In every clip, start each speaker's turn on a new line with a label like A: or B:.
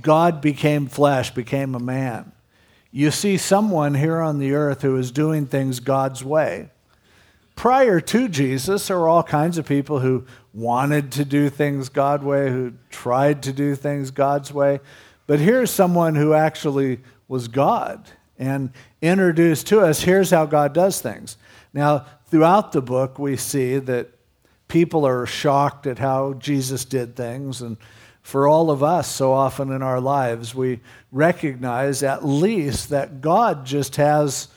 A: God became flesh, became a man. You see someone here on the earth who is doing things God's way. Prior to Jesus, there were all kinds of people who wanted to do things God's way, who tried to do things God's way. But here's someone who actually was God and introduced to us here's how God does things. Now, throughout the book, we see that people are shocked at how Jesus did things. And for all of us, so often in our lives, we recognize at least that God just has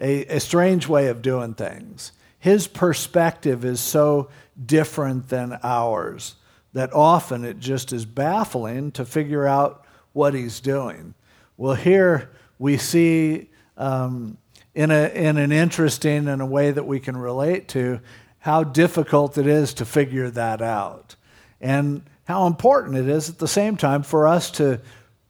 A: a, a strange way of doing things. His perspective is so different than ours that often it just is baffling to figure out what he's doing. Well, here we see um, in, a, in an interesting and a way that we can relate to how difficult it is to figure that out and how important it is at the same time for us to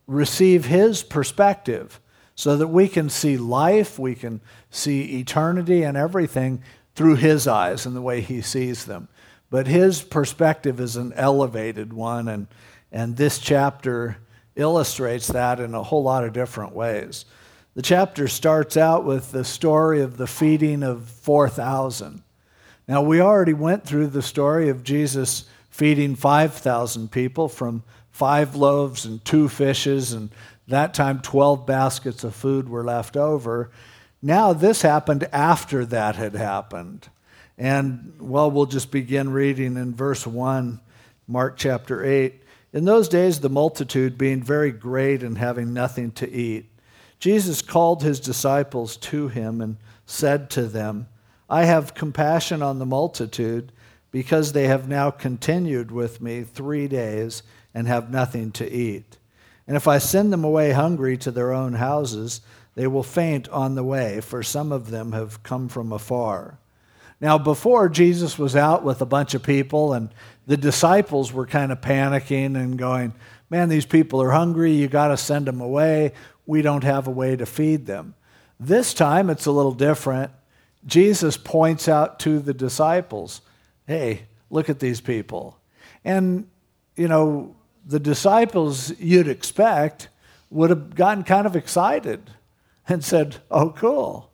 A: receive his perspective so that we can see life, we can see eternity and everything through his eyes and the way he sees them. But his perspective is an elevated one, and, and this chapter illustrates that in a whole lot of different ways. The chapter starts out with the story of the feeding of 4,000. Now, we already went through the story of Jesus feeding 5,000 people from five loaves and two fishes, and that time 12 baskets of food were left over. Now, this happened after that had happened. And, well, we'll just begin reading in verse 1, Mark chapter 8. In those days, the multitude being very great and having nothing to eat, Jesus called his disciples to him and said to them, I have compassion on the multitude because they have now continued with me three days and have nothing to eat. And if I send them away hungry to their own houses, they will faint on the way, for some of them have come from afar. Now, before Jesus was out with a bunch of people, and the disciples were kind of panicking and going, Man, these people are hungry. You got to send them away. We don't have a way to feed them. This time, it's a little different. Jesus points out to the disciples, Hey, look at these people. And, you know, the disciples you'd expect would have gotten kind of excited and said, Oh, cool.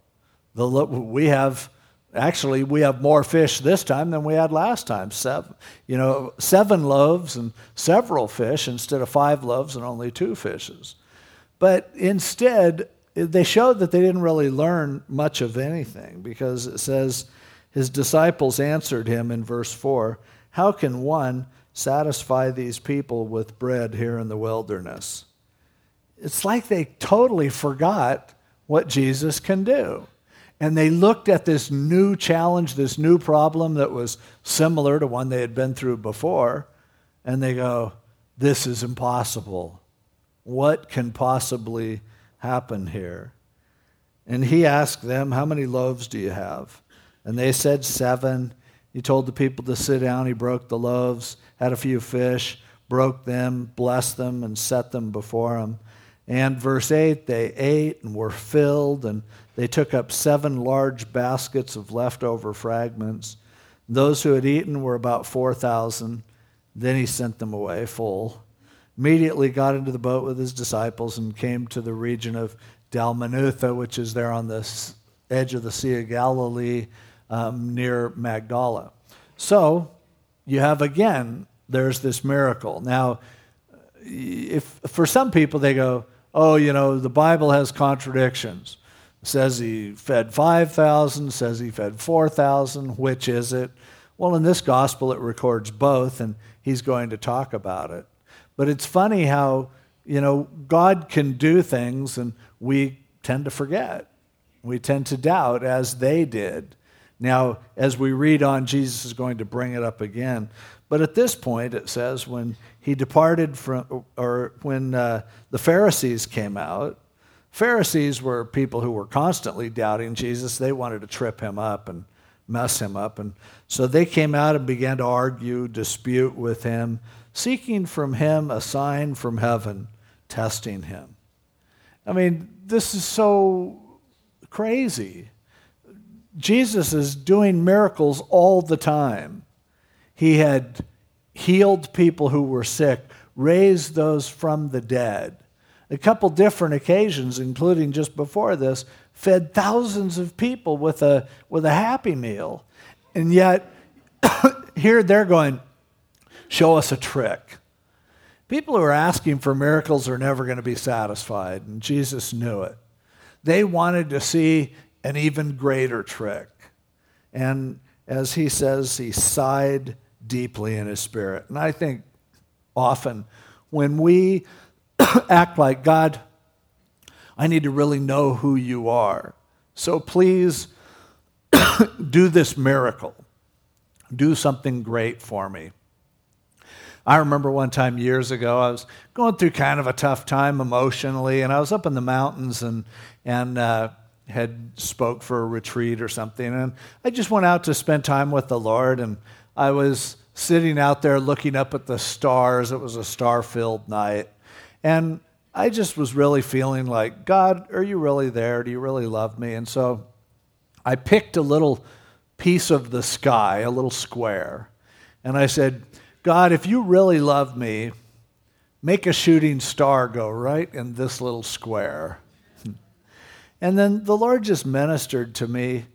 A: The, we have Actually, we have more fish this time than we had last time. Seven, you know, seven loaves and several fish instead of five loaves and only two fishes. But instead, they showed that they didn't really learn much of anything because it says, His disciples answered him in verse 4 How can one satisfy these people with bread here in the wilderness? It's like they totally forgot what Jesus can do. And they looked at this new challenge, this new problem that was similar to one they had been through before, and they go, This is impossible. What can possibly happen here? And he asked them, How many loaves do you have? And they said, Seven. He told the people to sit down. He broke the loaves, had a few fish, broke them, blessed them, and set them before him. And verse 8, they ate and were filled, and they took up seven large baskets of leftover fragments. Those who had eaten were about 4,000. Then he sent them away full. Immediately got into the boat with his disciples and came to the region of Dalmanutha, which is there on the edge of the Sea of Galilee um, near Magdala. So you have again, there's this miracle. Now, if for some people they go, oh, you know, the Bible has contradictions. Says he fed 5,000, says he fed 4,000. Which is it? Well, in this gospel, it records both, and he's going to talk about it. But it's funny how, you know, God can do things, and we tend to forget. We tend to doubt, as they did. Now, as we read on, Jesus is going to bring it up again. But at this point, it says, when he departed from, or when uh, the Pharisees came out, Pharisees were people who were constantly doubting Jesus. They wanted to trip him up and mess him up. And so they came out and began to argue, dispute with him, seeking from him a sign from heaven, testing him. I mean, this is so crazy. Jesus is doing miracles all the time. He had healed people who were sick, raised those from the dead. A couple different occasions, including just before this, fed thousands of people with a, with a happy meal. And yet, here they're going, show us a trick. People who are asking for miracles are never going to be satisfied, and Jesus knew it. They wanted to see an even greater trick. And as he says, he sighed deeply in his spirit. And I think often when we act like God, I need to really know who you are. So please do this miracle. Do something great for me. I remember one time years ago, I was going through kind of a tough time emotionally, and I was up in the mountains and, and uh, had spoke for a retreat or something. And I just went out to spend time with the Lord, and I was sitting out there looking up at the stars. It was a star filled night. And I just was really feeling like, God, are you really there? Do you really love me? And so I picked a little piece of the sky, a little square, and I said, God, if you really love me, make a shooting star go right in this little square. And then the Lord just ministered to me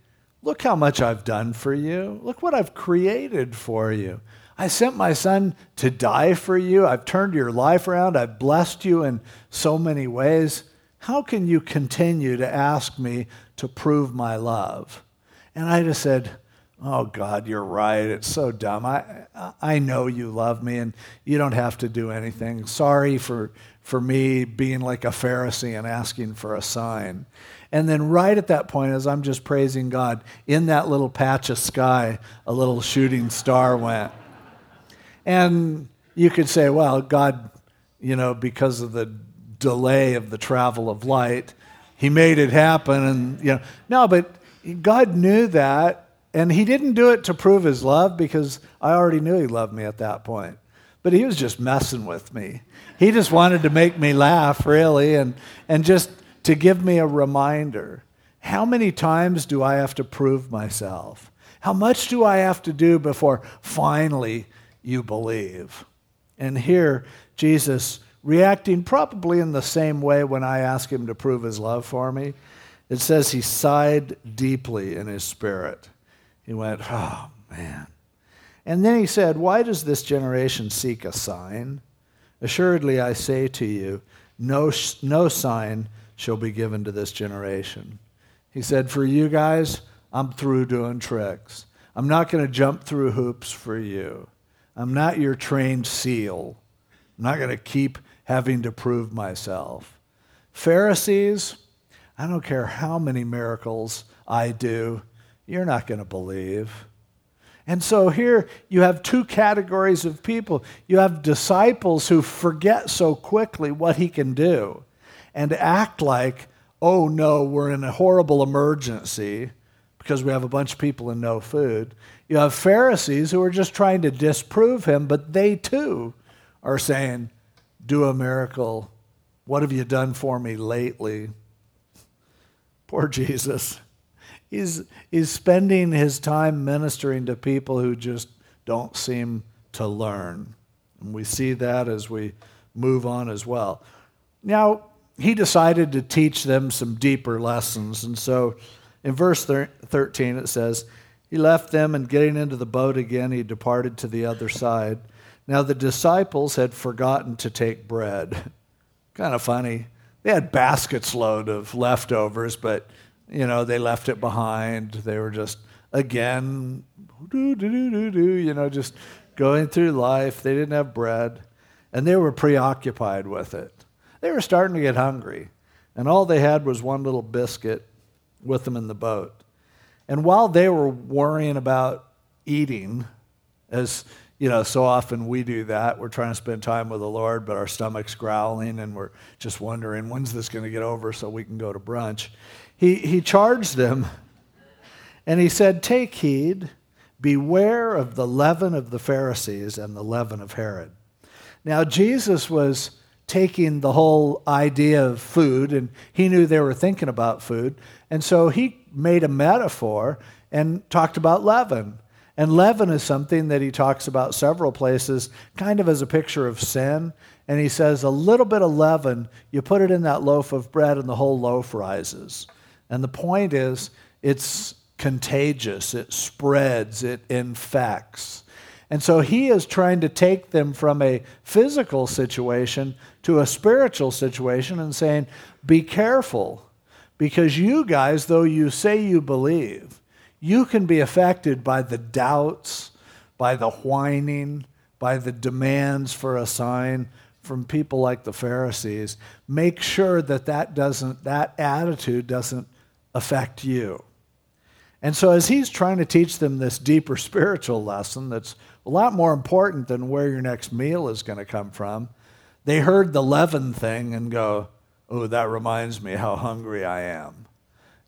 A: Look how much I've done for you. Look what I've created for you. I sent my son to die for you. I've turned your life around. I've blessed you in so many ways. How can you continue to ask me to prove my love? And I just said, Oh, God, you're right. It's so dumb. I, I know you love me and you don't have to do anything. Sorry for, for me being like a Pharisee and asking for a sign. And then, right at that point, as I'm just praising God, in that little patch of sky, a little shooting star went. And you could say, well, God, you know, because of the delay of the travel of light, He made it happen. And, you know, no, but God knew that and he didn't do it to prove his love because I already knew he loved me at that point. But he was just messing with me. He just wanted to make me laugh, really, and, and just to give me a reminder. How many times do I have to prove myself? How much do I have to do before finally you believe? And here, Jesus reacting probably in the same way when I ask him to prove his love for me. It says he sighed deeply in his spirit. He went, Oh, man. And then he said, Why does this generation seek a sign? Assuredly, I say to you, no, no sign shall be given to this generation. He said, For you guys, I'm through doing tricks. I'm not going to jump through hoops for you. I'm not your trained seal. I'm not going to keep having to prove myself. Pharisees, I don't care how many miracles I do, you're not going to believe. And so here you have two categories of people. You have disciples who forget so quickly what he can do and act like, oh no, we're in a horrible emergency because we have a bunch of people and no food. You have Pharisees who are just trying to disprove him, but they too are saying, do a miracle. What have you done for me lately? Poor Jesus. He's, he's spending his time ministering to people who just don't seem to learn. And we see that as we move on as well. Now, he decided to teach them some deeper lessons. And so in verse 13, it says, He left them, and getting into the boat again, he departed to the other side. Now, the disciples had forgotten to take bread. kind of funny. They had baskets load of leftovers, but you know, they left it behind. They were just, again, you know, just going through life. They didn't have bread, and they were preoccupied with it. They were starting to get hungry, and all they had was one little biscuit with them in the boat. And while they were worrying about eating, as you know, so often we do that. We're trying to spend time with the Lord, but our stomach's growling and we're just wondering, when's this going to get over so we can go to brunch? he, he charged them and he said, Take heed, beware of the leaven of the Pharisees and the leaven of Herod. Now, Jesus was taking the whole idea of food, and he knew they were thinking about food. And so he made a metaphor and talked about leaven. And leaven is something that he talks about several places, kind of as a picture of sin. And he says, a little bit of leaven, you put it in that loaf of bread, and the whole loaf rises. And the point is, it's contagious, it spreads, it infects. And so he is trying to take them from a physical situation to a spiritual situation and saying, be careful, because you guys, though you say you believe, you can be affected by the doubts, by the whining, by the demands for a sign from people like the Pharisees. Make sure that that doesn't that attitude doesn't affect you. And so as he's trying to teach them this deeper spiritual lesson that's a lot more important than where your next meal is going to come from, they heard the leaven thing and go, "Oh, that reminds me how hungry I am."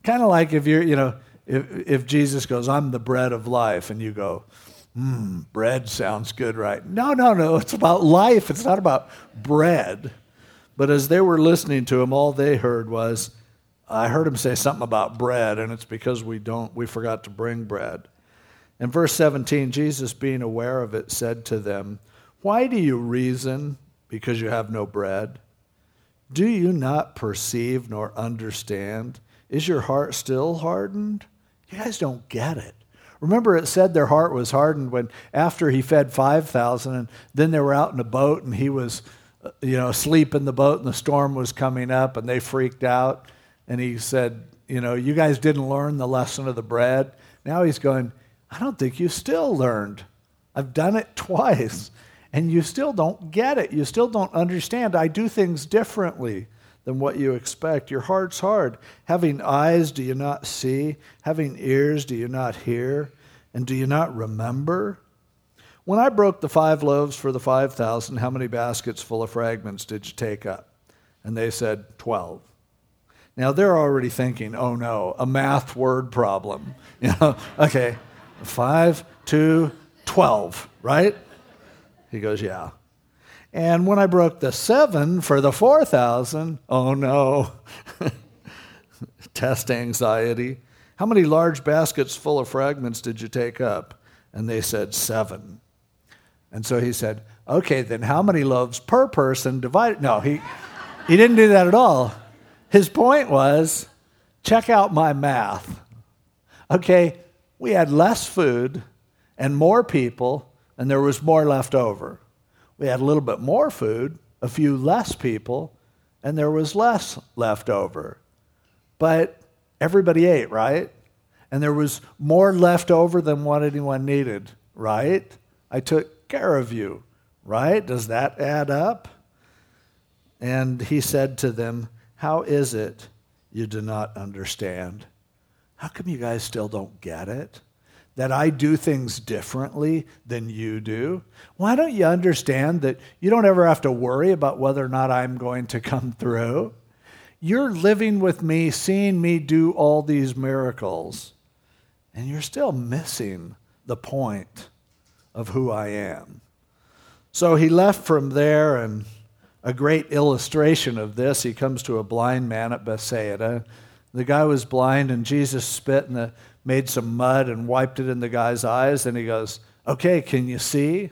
A: Kind of like if you're, you know, if, if Jesus goes, I'm the bread of life, and you go, hmm, bread sounds good, right? No, no, no. It's about life. It's not about bread. But as they were listening to him, all they heard was, I heard him say something about bread, and it's because we don't, we forgot to bring bread. In verse 17, Jesus, being aware of it, said to them, Why do you reason because you have no bread? Do you not perceive nor understand? Is your heart still hardened? You guys don't get it. Remember, it said their heart was hardened when after he fed 5,000, and then they were out in a boat, and he was, uh, you know, asleep in the boat, and the storm was coming up, and they freaked out. And he said, You know, you guys didn't learn the lesson of the bread. Now he's going, I don't think you still learned. I've done it twice, and you still don't get it. You still don't understand. I do things differently than what you expect. Your heart's hard. Having eyes, do you not see? Having ears, do you not hear? And do you not remember? When I broke the five loaves for the 5,000, how many baskets full of fragments did you take up? And they said, 12. Now they're already thinking, oh no, a math word problem. You know, okay, five, two, 12, right? He goes, yeah. And when I broke the seven for the 4,000, oh no, test anxiety. How many large baskets full of fragments did you take up? And they said, seven. And so he said, okay, then how many loaves per person divided? No, he, he didn't do that at all. His point was check out my math. Okay, we had less food and more people, and there was more left over. We had a little bit more food, a few less people, and there was less left over. But everybody ate, right? And there was more left over than what anyone needed, right? I took care of you, right? Does that add up? And he said to them, How is it you do not understand? How come you guys still don't get it? That I do things differently than you do? Why don't you understand that you don't ever have to worry about whether or not I'm going to come through? You're living with me, seeing me do all these miracles, and you're still missing the point of who I am. So he left from there, and a great illustration of this, he comes to a blind man at Bethsaida. The guy was blind, and Jesus spit in the made some mud and wiped it in the guy's eyes. And he goes, Okay, can you see?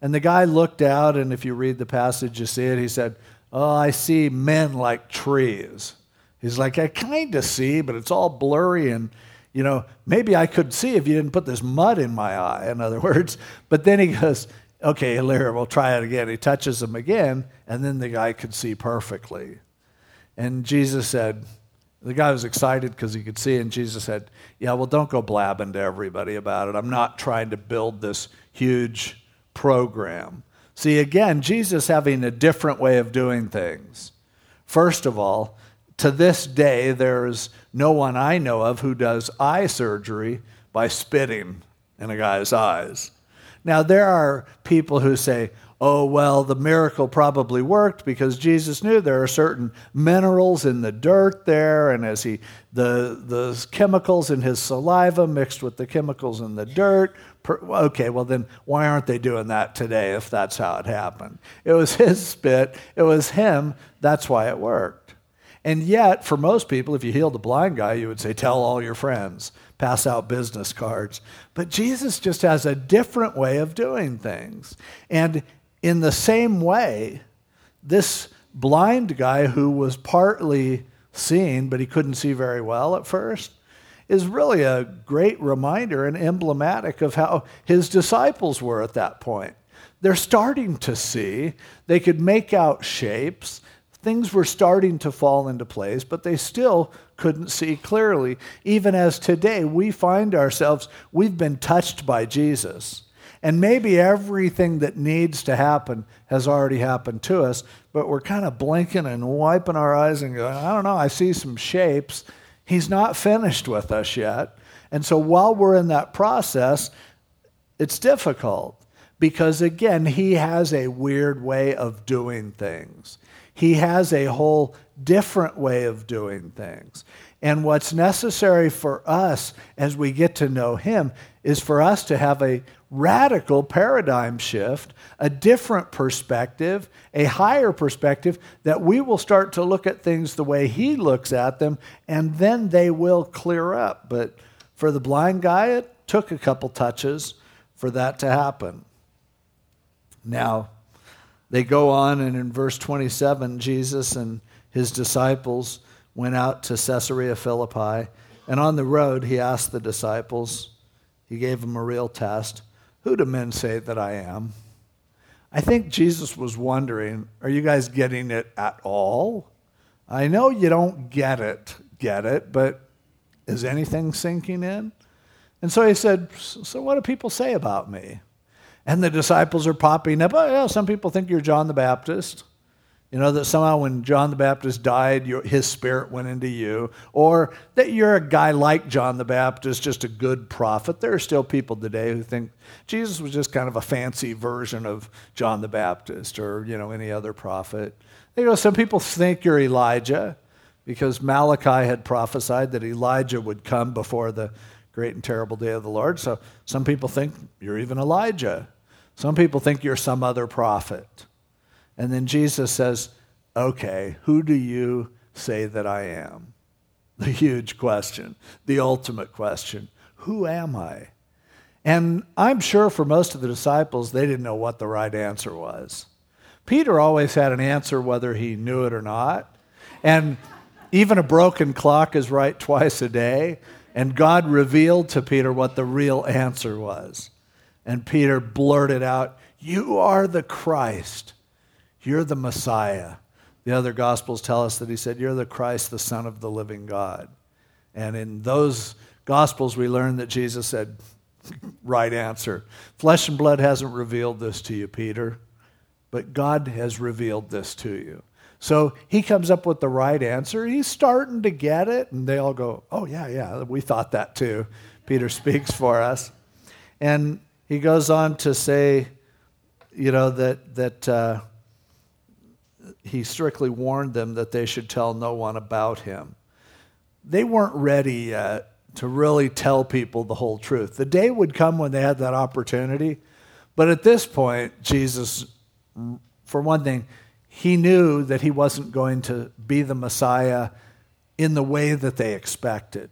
A: And the guy looked out, and if you read the passage, you see it. He said, Oh, I see men like trees. He's like, I kind of see, but it's all blurry. And, you know, maybe I could see if you didn't put this mud in my eye, in other words. But then he goes, Okay, Larry, we'll try it again. He touches him again, and then the guy could see perfectly. And Jesus said, the guy was excited because he could see, and Jesus said, Yeah, well, don't go blabbing to everybody about it. I'm not trying to build this huge program. See, again, Jesus having a different way of doing things. First of all, to this day, there's no one I know of who does eye surgery by spitting in a guy's eyes. Now, there are people who say, oh, well, the miracle probably worked because Jesus knew there are certain minerals in the dirt there, and as he, the, the chemicals in his saliva mixed with the chemicals in the dirt. Okay, well, then why aren't they doing that today if that's how it happened? It was his spit, it was him, that's why it worked. And yet, for most people, if you healed a blind guy, you would say, Tell all your friends, pass out business cards. But Jesus just has a different way of doing things. And in the same way, this blind guy who was partly seeing, but he couldn't see very well at first, is really a great reminder and emblematic of how his disciples were at that point. They're starting to see, they could make out shapes, things were starting to fall into place, but they still couldn't see clearly. Even as today, we find ourselves, we've been touched by Jesus. And maybe everything that needs to happen has already happened to us, but we're kind of blinking and wiping our eyes and going, I don't know, I see some shapes. He's not finished with us yet. And so while we're in that process, it's difficult because, again, he has a weird way of doing things. He has a whole different way of doing things. And what's necessary for us as we get to know him is for us to have a radical paradigm shift, a different perspective, a higher perspective, that we will start to look at things the way He looks at them, and then they will clear up. But for the blind guy, it took a couple touches for that to happen. Now, they go on, and in verse 27, Jesus and his disciples went out to Caesarea Philippi. And on the road, he asked the disciples, he gave them a real test who do men say that I am? I think Jesus was wondering, are you guys getting it at all? I know you don't get it, get it, but is anything sinking in? And so he said, So what do people say about me? And the disciples are popping up. Oh, yeah, some people think you're John the Baptist. You know, that somehow when John the Baptist died, your, his spirit went into you. Or that you're a guy like John the Baptist, just a good prophet. There are still people today who think Jesus was just kind of a fancy version of John the Baptist or, you know, any other prophet. You know, some people think you're Elijah because Malachi had prophesied that Elijah would come before the great and terrible day of the Lord. So some people think you're even Elijah. Some people think you're some other prophet. And then Jesus says, Okay, who do you say that I am? The huge question, the ultimate question Who am I? And I'm sure for most of the disciples, they didn't know what the right answer was. Peter always had an answer whether he knew it or not. And even a broken clock is right twice a day. And God revealed to Peter what the real answer was. And Peter blurted out, You are the Christ, you're the Messiah. The other Gospels tell us that he said, You're the Christ, the Son of the living God. And in those Gospels, we learn that Jesus said, Right answer. Flesh and blood hasn't revealed this to you, Peter, but God has revealed this to you. So he comes up with the right answer. He's starting to get it, and they all go, Oh, yeah, yeah, we thought that too. Peter speaks for us. And he goes on to say, you know, that, that uh, he strictly warned them that they should tell no one about him. They weren't ready yet to really tell people the whole truth. The day would come when they had that opportunity, but at this point, Jesus, for one thing, he knew that he wasn't going to be the Messiah in the way that they expected.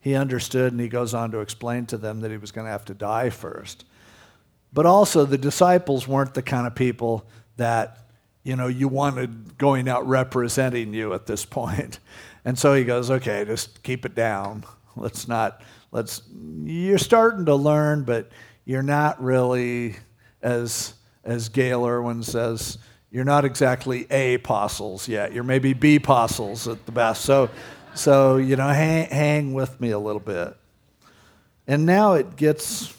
A: He understood, and he goes on to explain to them that he was going to have to die first. But also, the disciples weren't the kind of people that you know, you wanted going out representing you at this point. And so he goes, okay, just keep it down. Let's not, let's, you're starting to learn, but you're not really, as, as Gayle Erwin says, you're not exactly A apostles yet. You're maybe B apostles at the best. So, so you know, hang, hang with me a little bit. And now it gets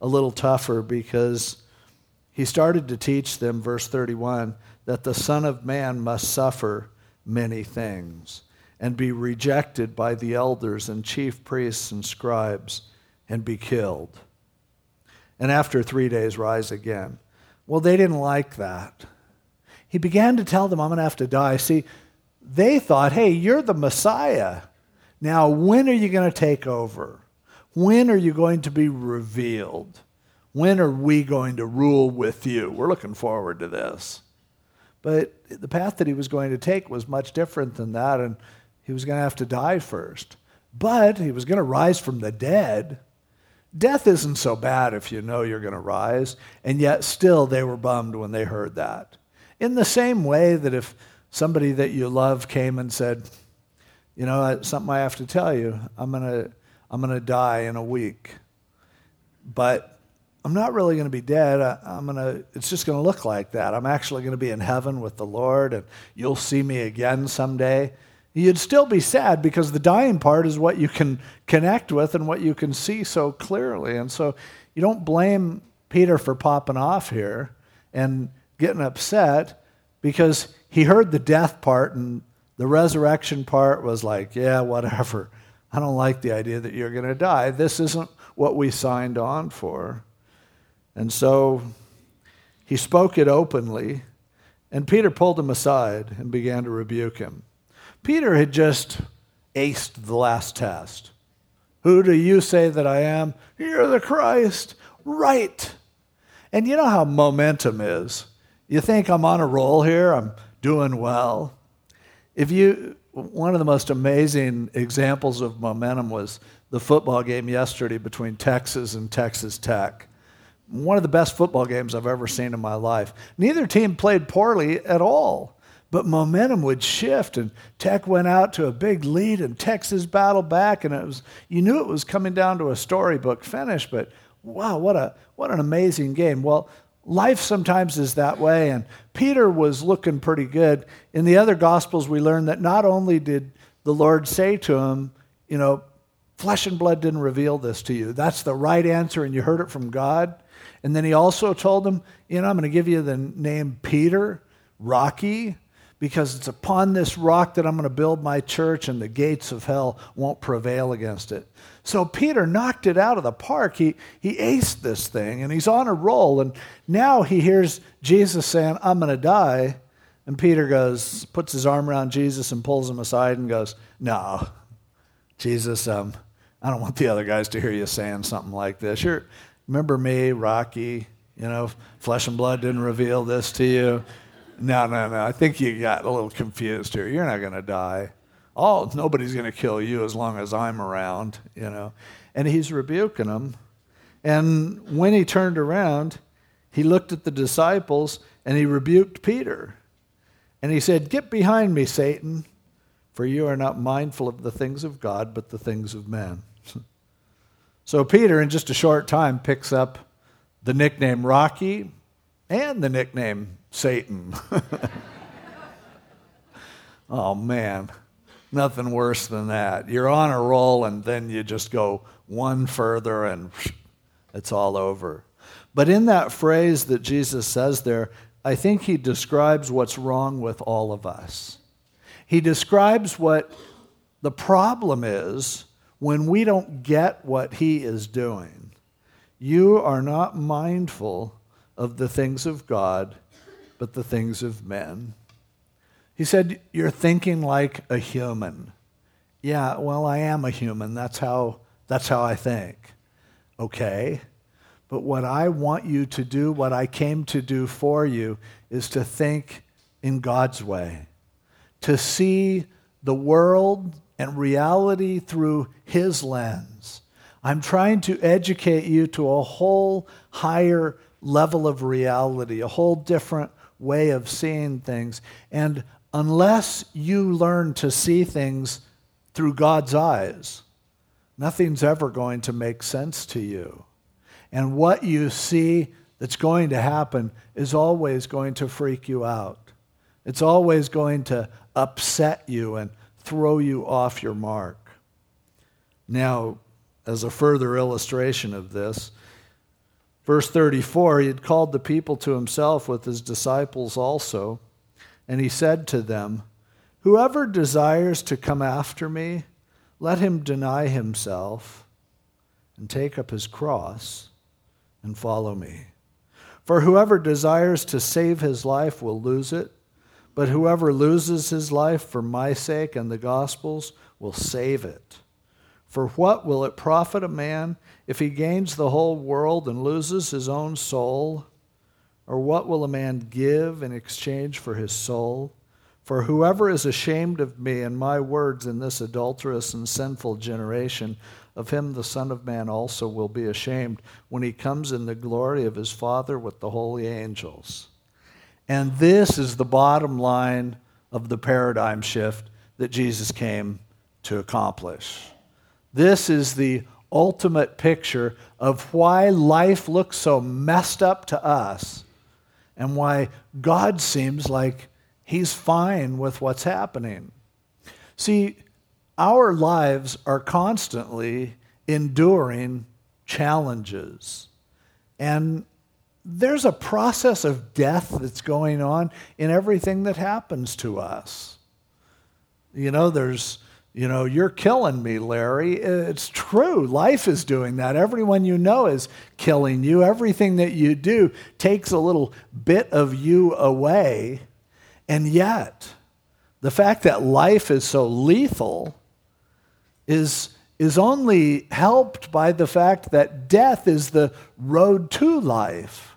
A: a little tougher because he started to teach them, verse 31 that the Son of Man must suffer many things and be rejected by the elders and chief priests and scribes and be killed. And after three days, rise again. Well, they didn't like that. He began to tell them, I'm going to have to die. See, they thought, hey, you're the Messiah. Now, when are you going to take over? When are you going to be revealed? When are we going to rule with you? We're looking forward to this. But the path that he was going to take was much different than that, and he was going to have to die first. But he was going to rise from the dead. Death isn't so bad if you know you're going to rise, and yet still they were bummed when they heard that. In the same way that if somebody that you love came and said, You know, something I have to tell you, I'm going to I'm going to die in a week. But I'm not really going to be dead. I, am going to, it's just going to look like that. I'm actually going to be in heaven with the Lord, and you'll see me again someday. You'd still be sad because the dying part is what you can connect with and what you can see so clearly. And so you don't blame Peter for popping off here and getting upset because he heard the death part and the resurrection part was like, yeah, whatever. I don't like the idea that you're going to die. This isn't what we signed on for. And so he spoke it openly, and Peter pulled him aside and began to rebuke him. Peter had just aced the last test. Who do you say that I am? You're the Christ. Right. And you know how momentum is. You think I'm on a roll here, I'm doing well. If you one of the most amazing examples of momentum was the football game yesterday between Texas and Texas Tech. One of the best football games I've ever seen in my life. Neither team played poorly at all, but momentum would shift, and Tech went out to a big lead, and Texas battled back, and it was you knew it was coming down to a storybook finish. But wow, what a what an amazing game! Well, life sometimes is that way. And Peter was looking pretty good. In the other Gospels, we learn that not only did the Lord say to him, you know, flesh and blood didn't reveal this to you. That's the right answer, and you heard it from God. And then he also told him, you know, I'm going to give you the name Peter, Rocky, because it's upon this rock that I'm going to build my church, and the gates of hell won't prevail against it. So Peter knocked it out of the park. He, he aced this thing, and he's on a roll. And now he hears Jesus saying, I'm going to die. And Peter goes, puts his arm around Jesus and pulls him aside and goes, No, Jesus, um, I don't want the other guys to hear you saying something like this. You're, remember me, Rocky? You know, flesh and blood didn't reveal this to you. No, no, no. I think you got a little confused here. You're not going to die. Oh, nobody's going to kill you as long as I'm around, you know. And he's rebuking them. And when he turned around, he looked at the disciples and he rebuked Peter. And he said, Get behind me, Satan, for you are not mindful of the things of God, but the things of men. So Peter, in just a short time, picks up the nickname Rocky and the nickname Satan. oh, man. Nothing worse than that. You're on a roll and then you just go one further and it's all over. But in that phrase that Jesus says there, I think he describes what's wrong with all of us. He describes what the problem is when we don't get what he is doing. You are not mindful of the things of God, but the things of men. He said, You're thinking like a human. Yeah, well, I am a human. That's how, that's how I think. Okay. But what I want you to do, what I came to do for you, is to think in God's way, to see the world and reality through His lens. I'm trying to educate you to a whole higher level of reality, a whole different way of seeing things. And unless you learn to see things through God's eyes, nothing's ever going to make sense to you. And what you see that's going to happen is always going to freak you out. It's always going to upset you and throw you off your mark. Now, as a further illustration of this, verse 34, he had called the people to himself with his disciples also. And he said to them, Whoever desires to come after me, let him deny himself and take up his cross and follow me. For whoever desires to save his life will lose it, but whoever loses his life for my sake and the gospel's will save it. For what will it profit a man if he gains the whole world and loses his own soul? Or what will a man give in exchange for his soul? For whoever is ashamed of me and my words in this adulterous and sinful generation, of him the Son of Man also will be ashamed when he comes in the glory of his Father with the holy angels. And this is the bottom line of the paradigm shift that Jesus came to accomplish. This is the ultimate picture of why life looks so messed up to us and why God seems like he's fine with what's happening. See, our lives are constantly enduring challenges. And there's a process of death that's going on in everything that happens to us. You know, there's, you know, you're killing me, Larry. It's true. Life is doing that. Everyone you know is killing you. Everything that you do takes a little bit of you away. And yet, the fact that life is so lethal is, is only helped by the fact that death is the road to life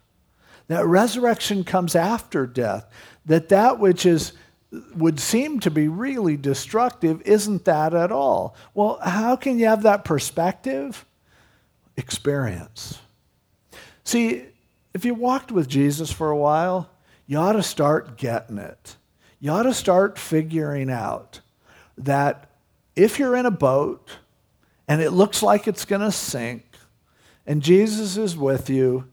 A: that resurrection comes after death, that that which is would seem to be really destructive isn't that at all. Well, how can you have that perspective? Experience. See, if you walked with Jesus for a while, you ought to start getting it. You ought to start figuring out that if you're in a boat and it looks like it's going to sink, and Jesus is with you,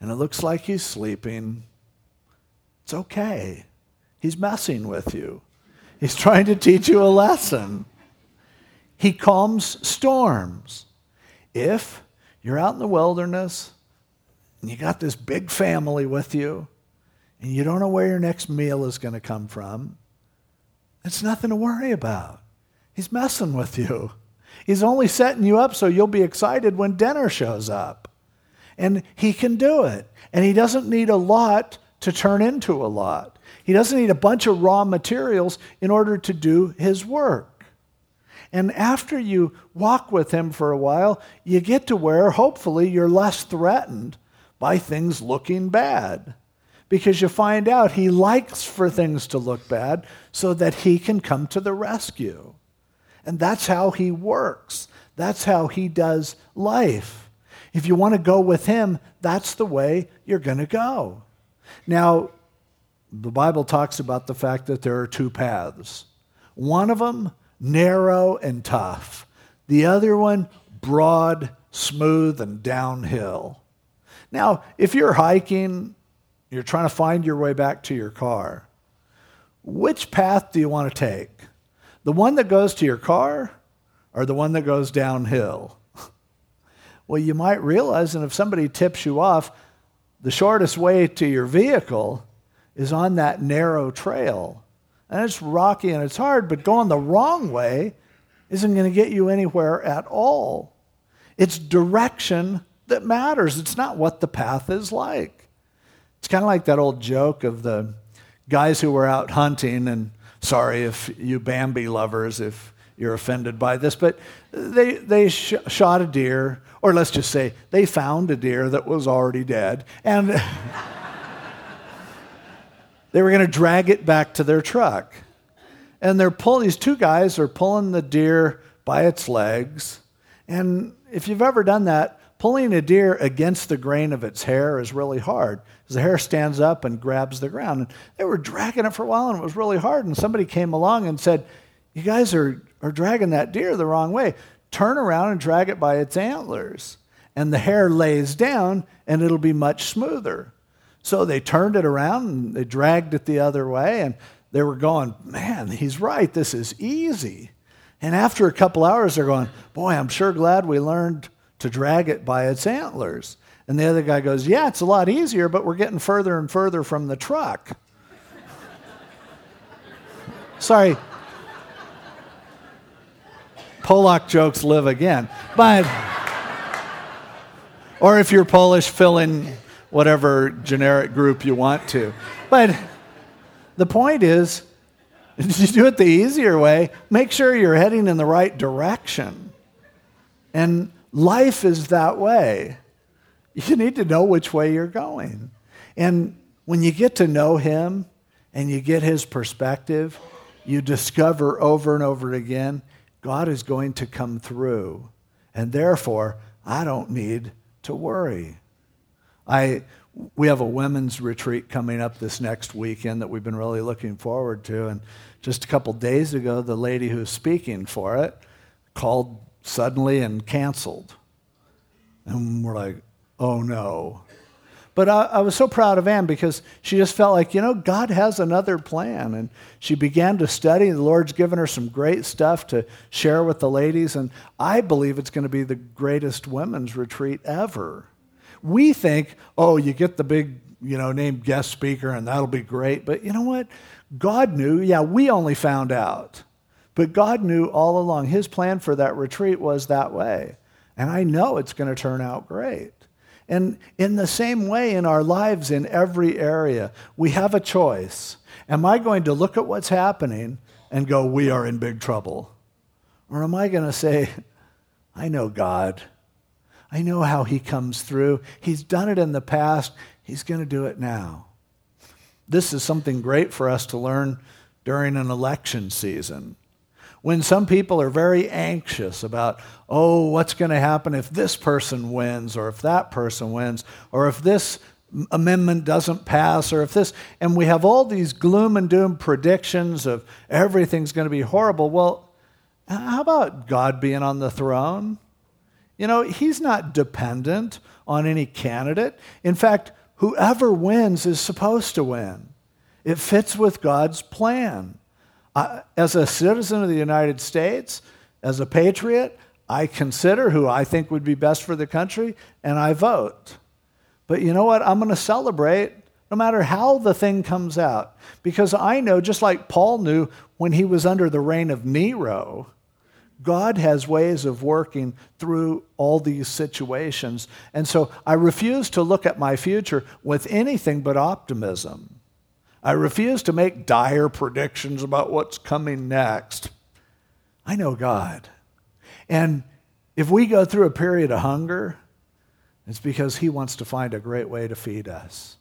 A: and it looks like he's sleeping, it's okay. He's messing with you, he's trying to teach you a lesson. He calms storms. If you're out in the wilderness and you got this big family with you and you don't know where your next meal is going to come from, it's nothing to worry about. He's messing with you. He's only setting you up so you'll be excited when dinner shows up. And he can do it. And he doesn't need a lot to turn into a lot. He doesn't need a bunch of raw materials in order to do his work. And after you walk with him for a while, you get to where hopefully you're less threatened by things looking bad. Because you find out he likes for things to look bad so that he can come to the rescue. And that's how he works. That's how he does life. If you want to go with him, that's the way you're going to go. Now, the Bible talks about the fact that there are two paths. One of them, narrow and tough. The other one, broad, smooth, and downhill. Now, if you're hiking, you're trying to find your way back to your car, which path do you want to take? The one that goes to your car or the one that goes downhill? Well, you might realize, and if somebody tips you off, the shortest way to your vehicle is on that narrow trail. And it's rocky and it's hard, but going the wrong way isn't going to get you anywhere at all. It's direction that matters, it's not what the path is like. It's kind of like that old joke of the guys who were out hunting, and sorry if you Bambi lovers, if you're offended by this, but they, they sh- shot a deer, or let's just say they found a deer that was already dead, and they were going to drag it back to their truck. And they're pulling, these two guys are pulling the deer by its legs. And if you've ever done that, pulling a deer against the grain of its hair is really hard because the hair stands up and grabs the ground. And they were dragging it for a while and it was really hard. And somebody came along and said, You guys are are dragging that deer the wrong way. Turn around and drag it by its antlers, and the hair lays down, and it'll be much smoother. So they turned it around and they dragged it the other way, and they were going, Man, he's right, this is easy. And after a couple hours, they're going, Boy, I'm sure glad we learned to drag it by its antlers. And the other guy goes, Yeah, it's a lot easier, but we're getting further and further from the truck. Sorry, Polak jokes live again. But, or if you're Polish, fill in whatever generic group you want to. But the point is, you do it the easier way, make sure you're heading in the right direction. And life is that way. You need to know which way you're going. And when you get to know him and you get his perspective, you discover over and over again God is going to come through. And therefore, I don't need to worry. I, we have a women's retreat coming up this next weekend that we've been really looking forward to. And just a couple days ago, the lady who's speaking for it called suddenly and canceled. And we're like, oh no. But I, I, was so proud of Anne because she just felt like, you know, God has another plan. And she began to study. The Lord's given her some great stuff to share with the ladies. And I believe it's going to be the greatest women's retreat ever. We think, oh, you get the big, you know, named guest speaker and that'll be great. But you know what? God knew. Yeah, we only found out. But God knew all along. His plan for that retreat was that way. And I know it's going to turn out great. And in the same way, in our lives, in every area, we have a choice. Am I going to look at what's happening and go, we are in big trouble? Or am I going to say, I know God. I know how He comes through. He's done it in the past, He's going to do it now. This is something great for us to learn during an election season when some people are very anxious about, oh, what's going to happen if this person wins, or if that person wins, or if this amendment doesn't pass, or if this, and we have all these gloom and doom predictions of everything's going to be horrible. Well, how about God being on the throne? You know, He's not dependent on any candidate. In fact, whoever wins is supposed to win. It fits with God's plan as a citizen of the United States, as a patriot, I consider who I think would be best for the country and I vote. But you know what? I'm going to celebrate no matter how the thing comes out. Because I know, just like Paul knew when he was under the reign of Nero, God has ways of working through all these situations. And so I refuse to look at my future with anything but optimism. I refuse to make dire predictions about what's coming next. I know God. And if we go through a period of hunger, it's because He wants to find a great way to feed us.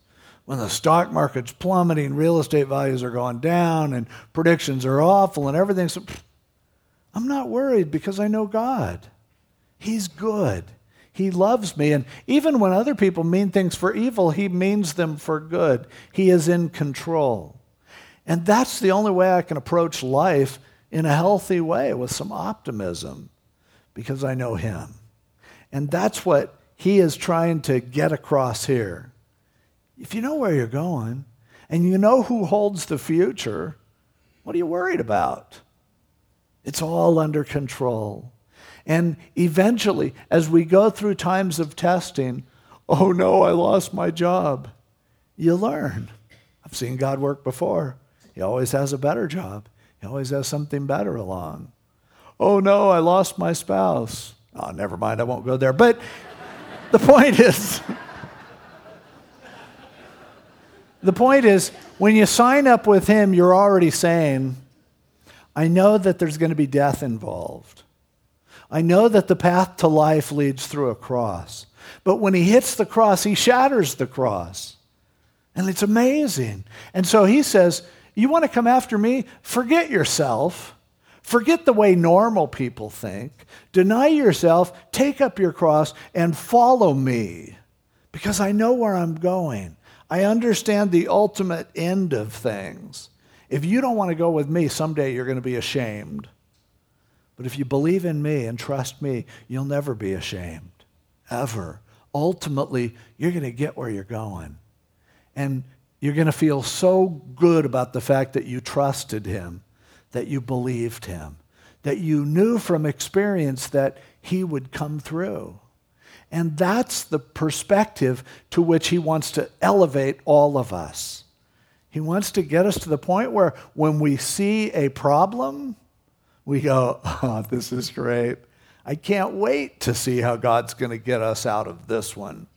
A: When the stock market's plummeting, real estate values are going down, and predictions are awful, and everything's. I'm not worried because I know God. He's good. He loves me. And even when other people mean things for evil, He means them for good. He is in control. And that's the only way I can approach life in a healthy way with some optimism because I know Him. And that's what He is trying to get across here. If you know where you're going and you know who holds the future, what are you worried about? It's all under control. And eventually, as we go through times of testing, oh no, I lost my job, you learn. I've seen God work before. He always has a better job, He always has something better along. Oh no, I lost my spouse. Oh, never mind, I won't go there. But the point is, the point is, when you sign up with Him, you're already saying, I know that there's going to be death involved. I know that the path to life leads through a cross. But when he hits the cross, he shatters the cross. And it's amazing. And so he says, You want to come after me? Forget yourself. Forget the way normal people think. Deny yourself, take up your cross, and follow me. Because I know where I'm going. I understand the ultimate end of things. If you don't want to go with me, someday you're going to be ashamed. But if you believe in me and trust me, you'll never be ashamed, ever. Ultimately, you're going to get where you're going. And you're going to feel so good about the fact that you trusted him, that you believed him, that you knew from experience that he would come through. And that's the perspective to which he wants to elevate all of us. He wants to get us to the point where when we see a problem, we go, oh, this is great. I can't wait to see how God's going to get us out of this one.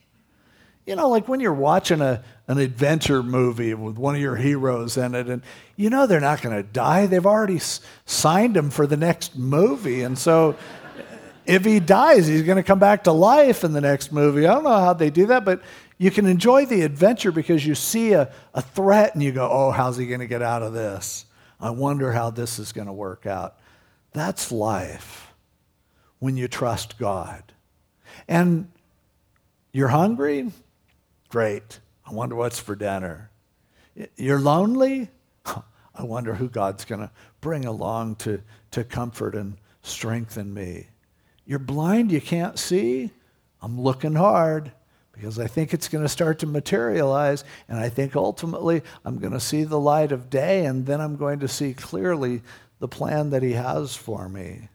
A: You know, like when you're watching a, an adventure movie with one of your heroes in it, and you know they're not going to die. They've already s- signed him for the next movie. And so uh, if he dies, he's going to come back to life in the next movie. I don't know how they do that, but You can enjoy the adventure because you see a, a threat and you go, oh, how's he going to get out of this? I wonder how this is going to work out. That's life when you trust God. And you're hungry? Great. I wonder what's for dinner. You're lonely? I wonder who God's going to bring along to, to comfort and strengthen me. You're blind, you can't see? I'm looking hard because I think it's going to start to materialize. And I think ultimately I'm going to see the light of day, and then I'm going to see clearly the plan that He has for me.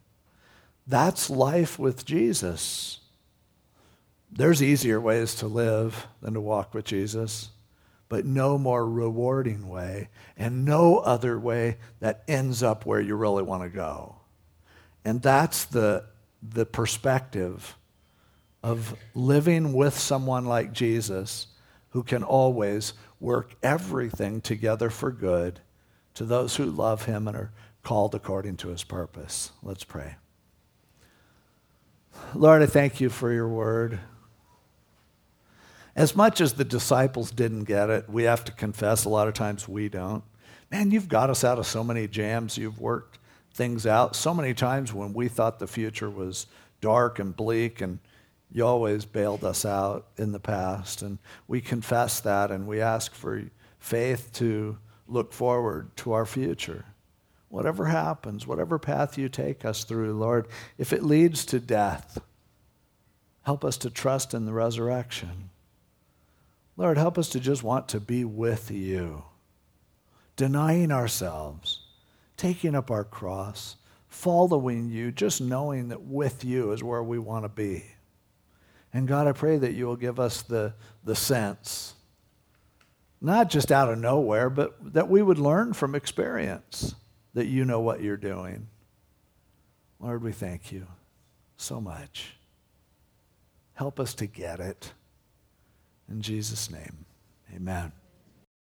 A: That's life with Jesus. There's easier ways to live than to walk with Jesus, but no more rewarding way, and no other way that ends up where you really want to go. And that's the, the perspective of living with someone like Jesus who can always work everything together for good to those who love him and are called according to his purpose. Let's pray. Lord, I thank you for your word. As much as the disciples didn't get it, we have to confess a lot of times we don't. Man, you've got us out of so many jams. You've worked things out so many times when we thought the future was dark and bleak and you always bailed us out in the past. And we confess that and we ask for faith to look forward to our future. Whatever happens, whatever path you take us through, Lord, if it leads to death, help us to trust in the resurrection. Lord, help us to just want to be with you, denying ourselves, taking up our cross, following you, just knowing that with you is where we want to be. And God, I pray that you will give us the, the sense, not just out of nowhere, but that we would learn from experience that you know what you're doing. Lord, we thank you so much. Help us to get it. In Jesus' name, amen.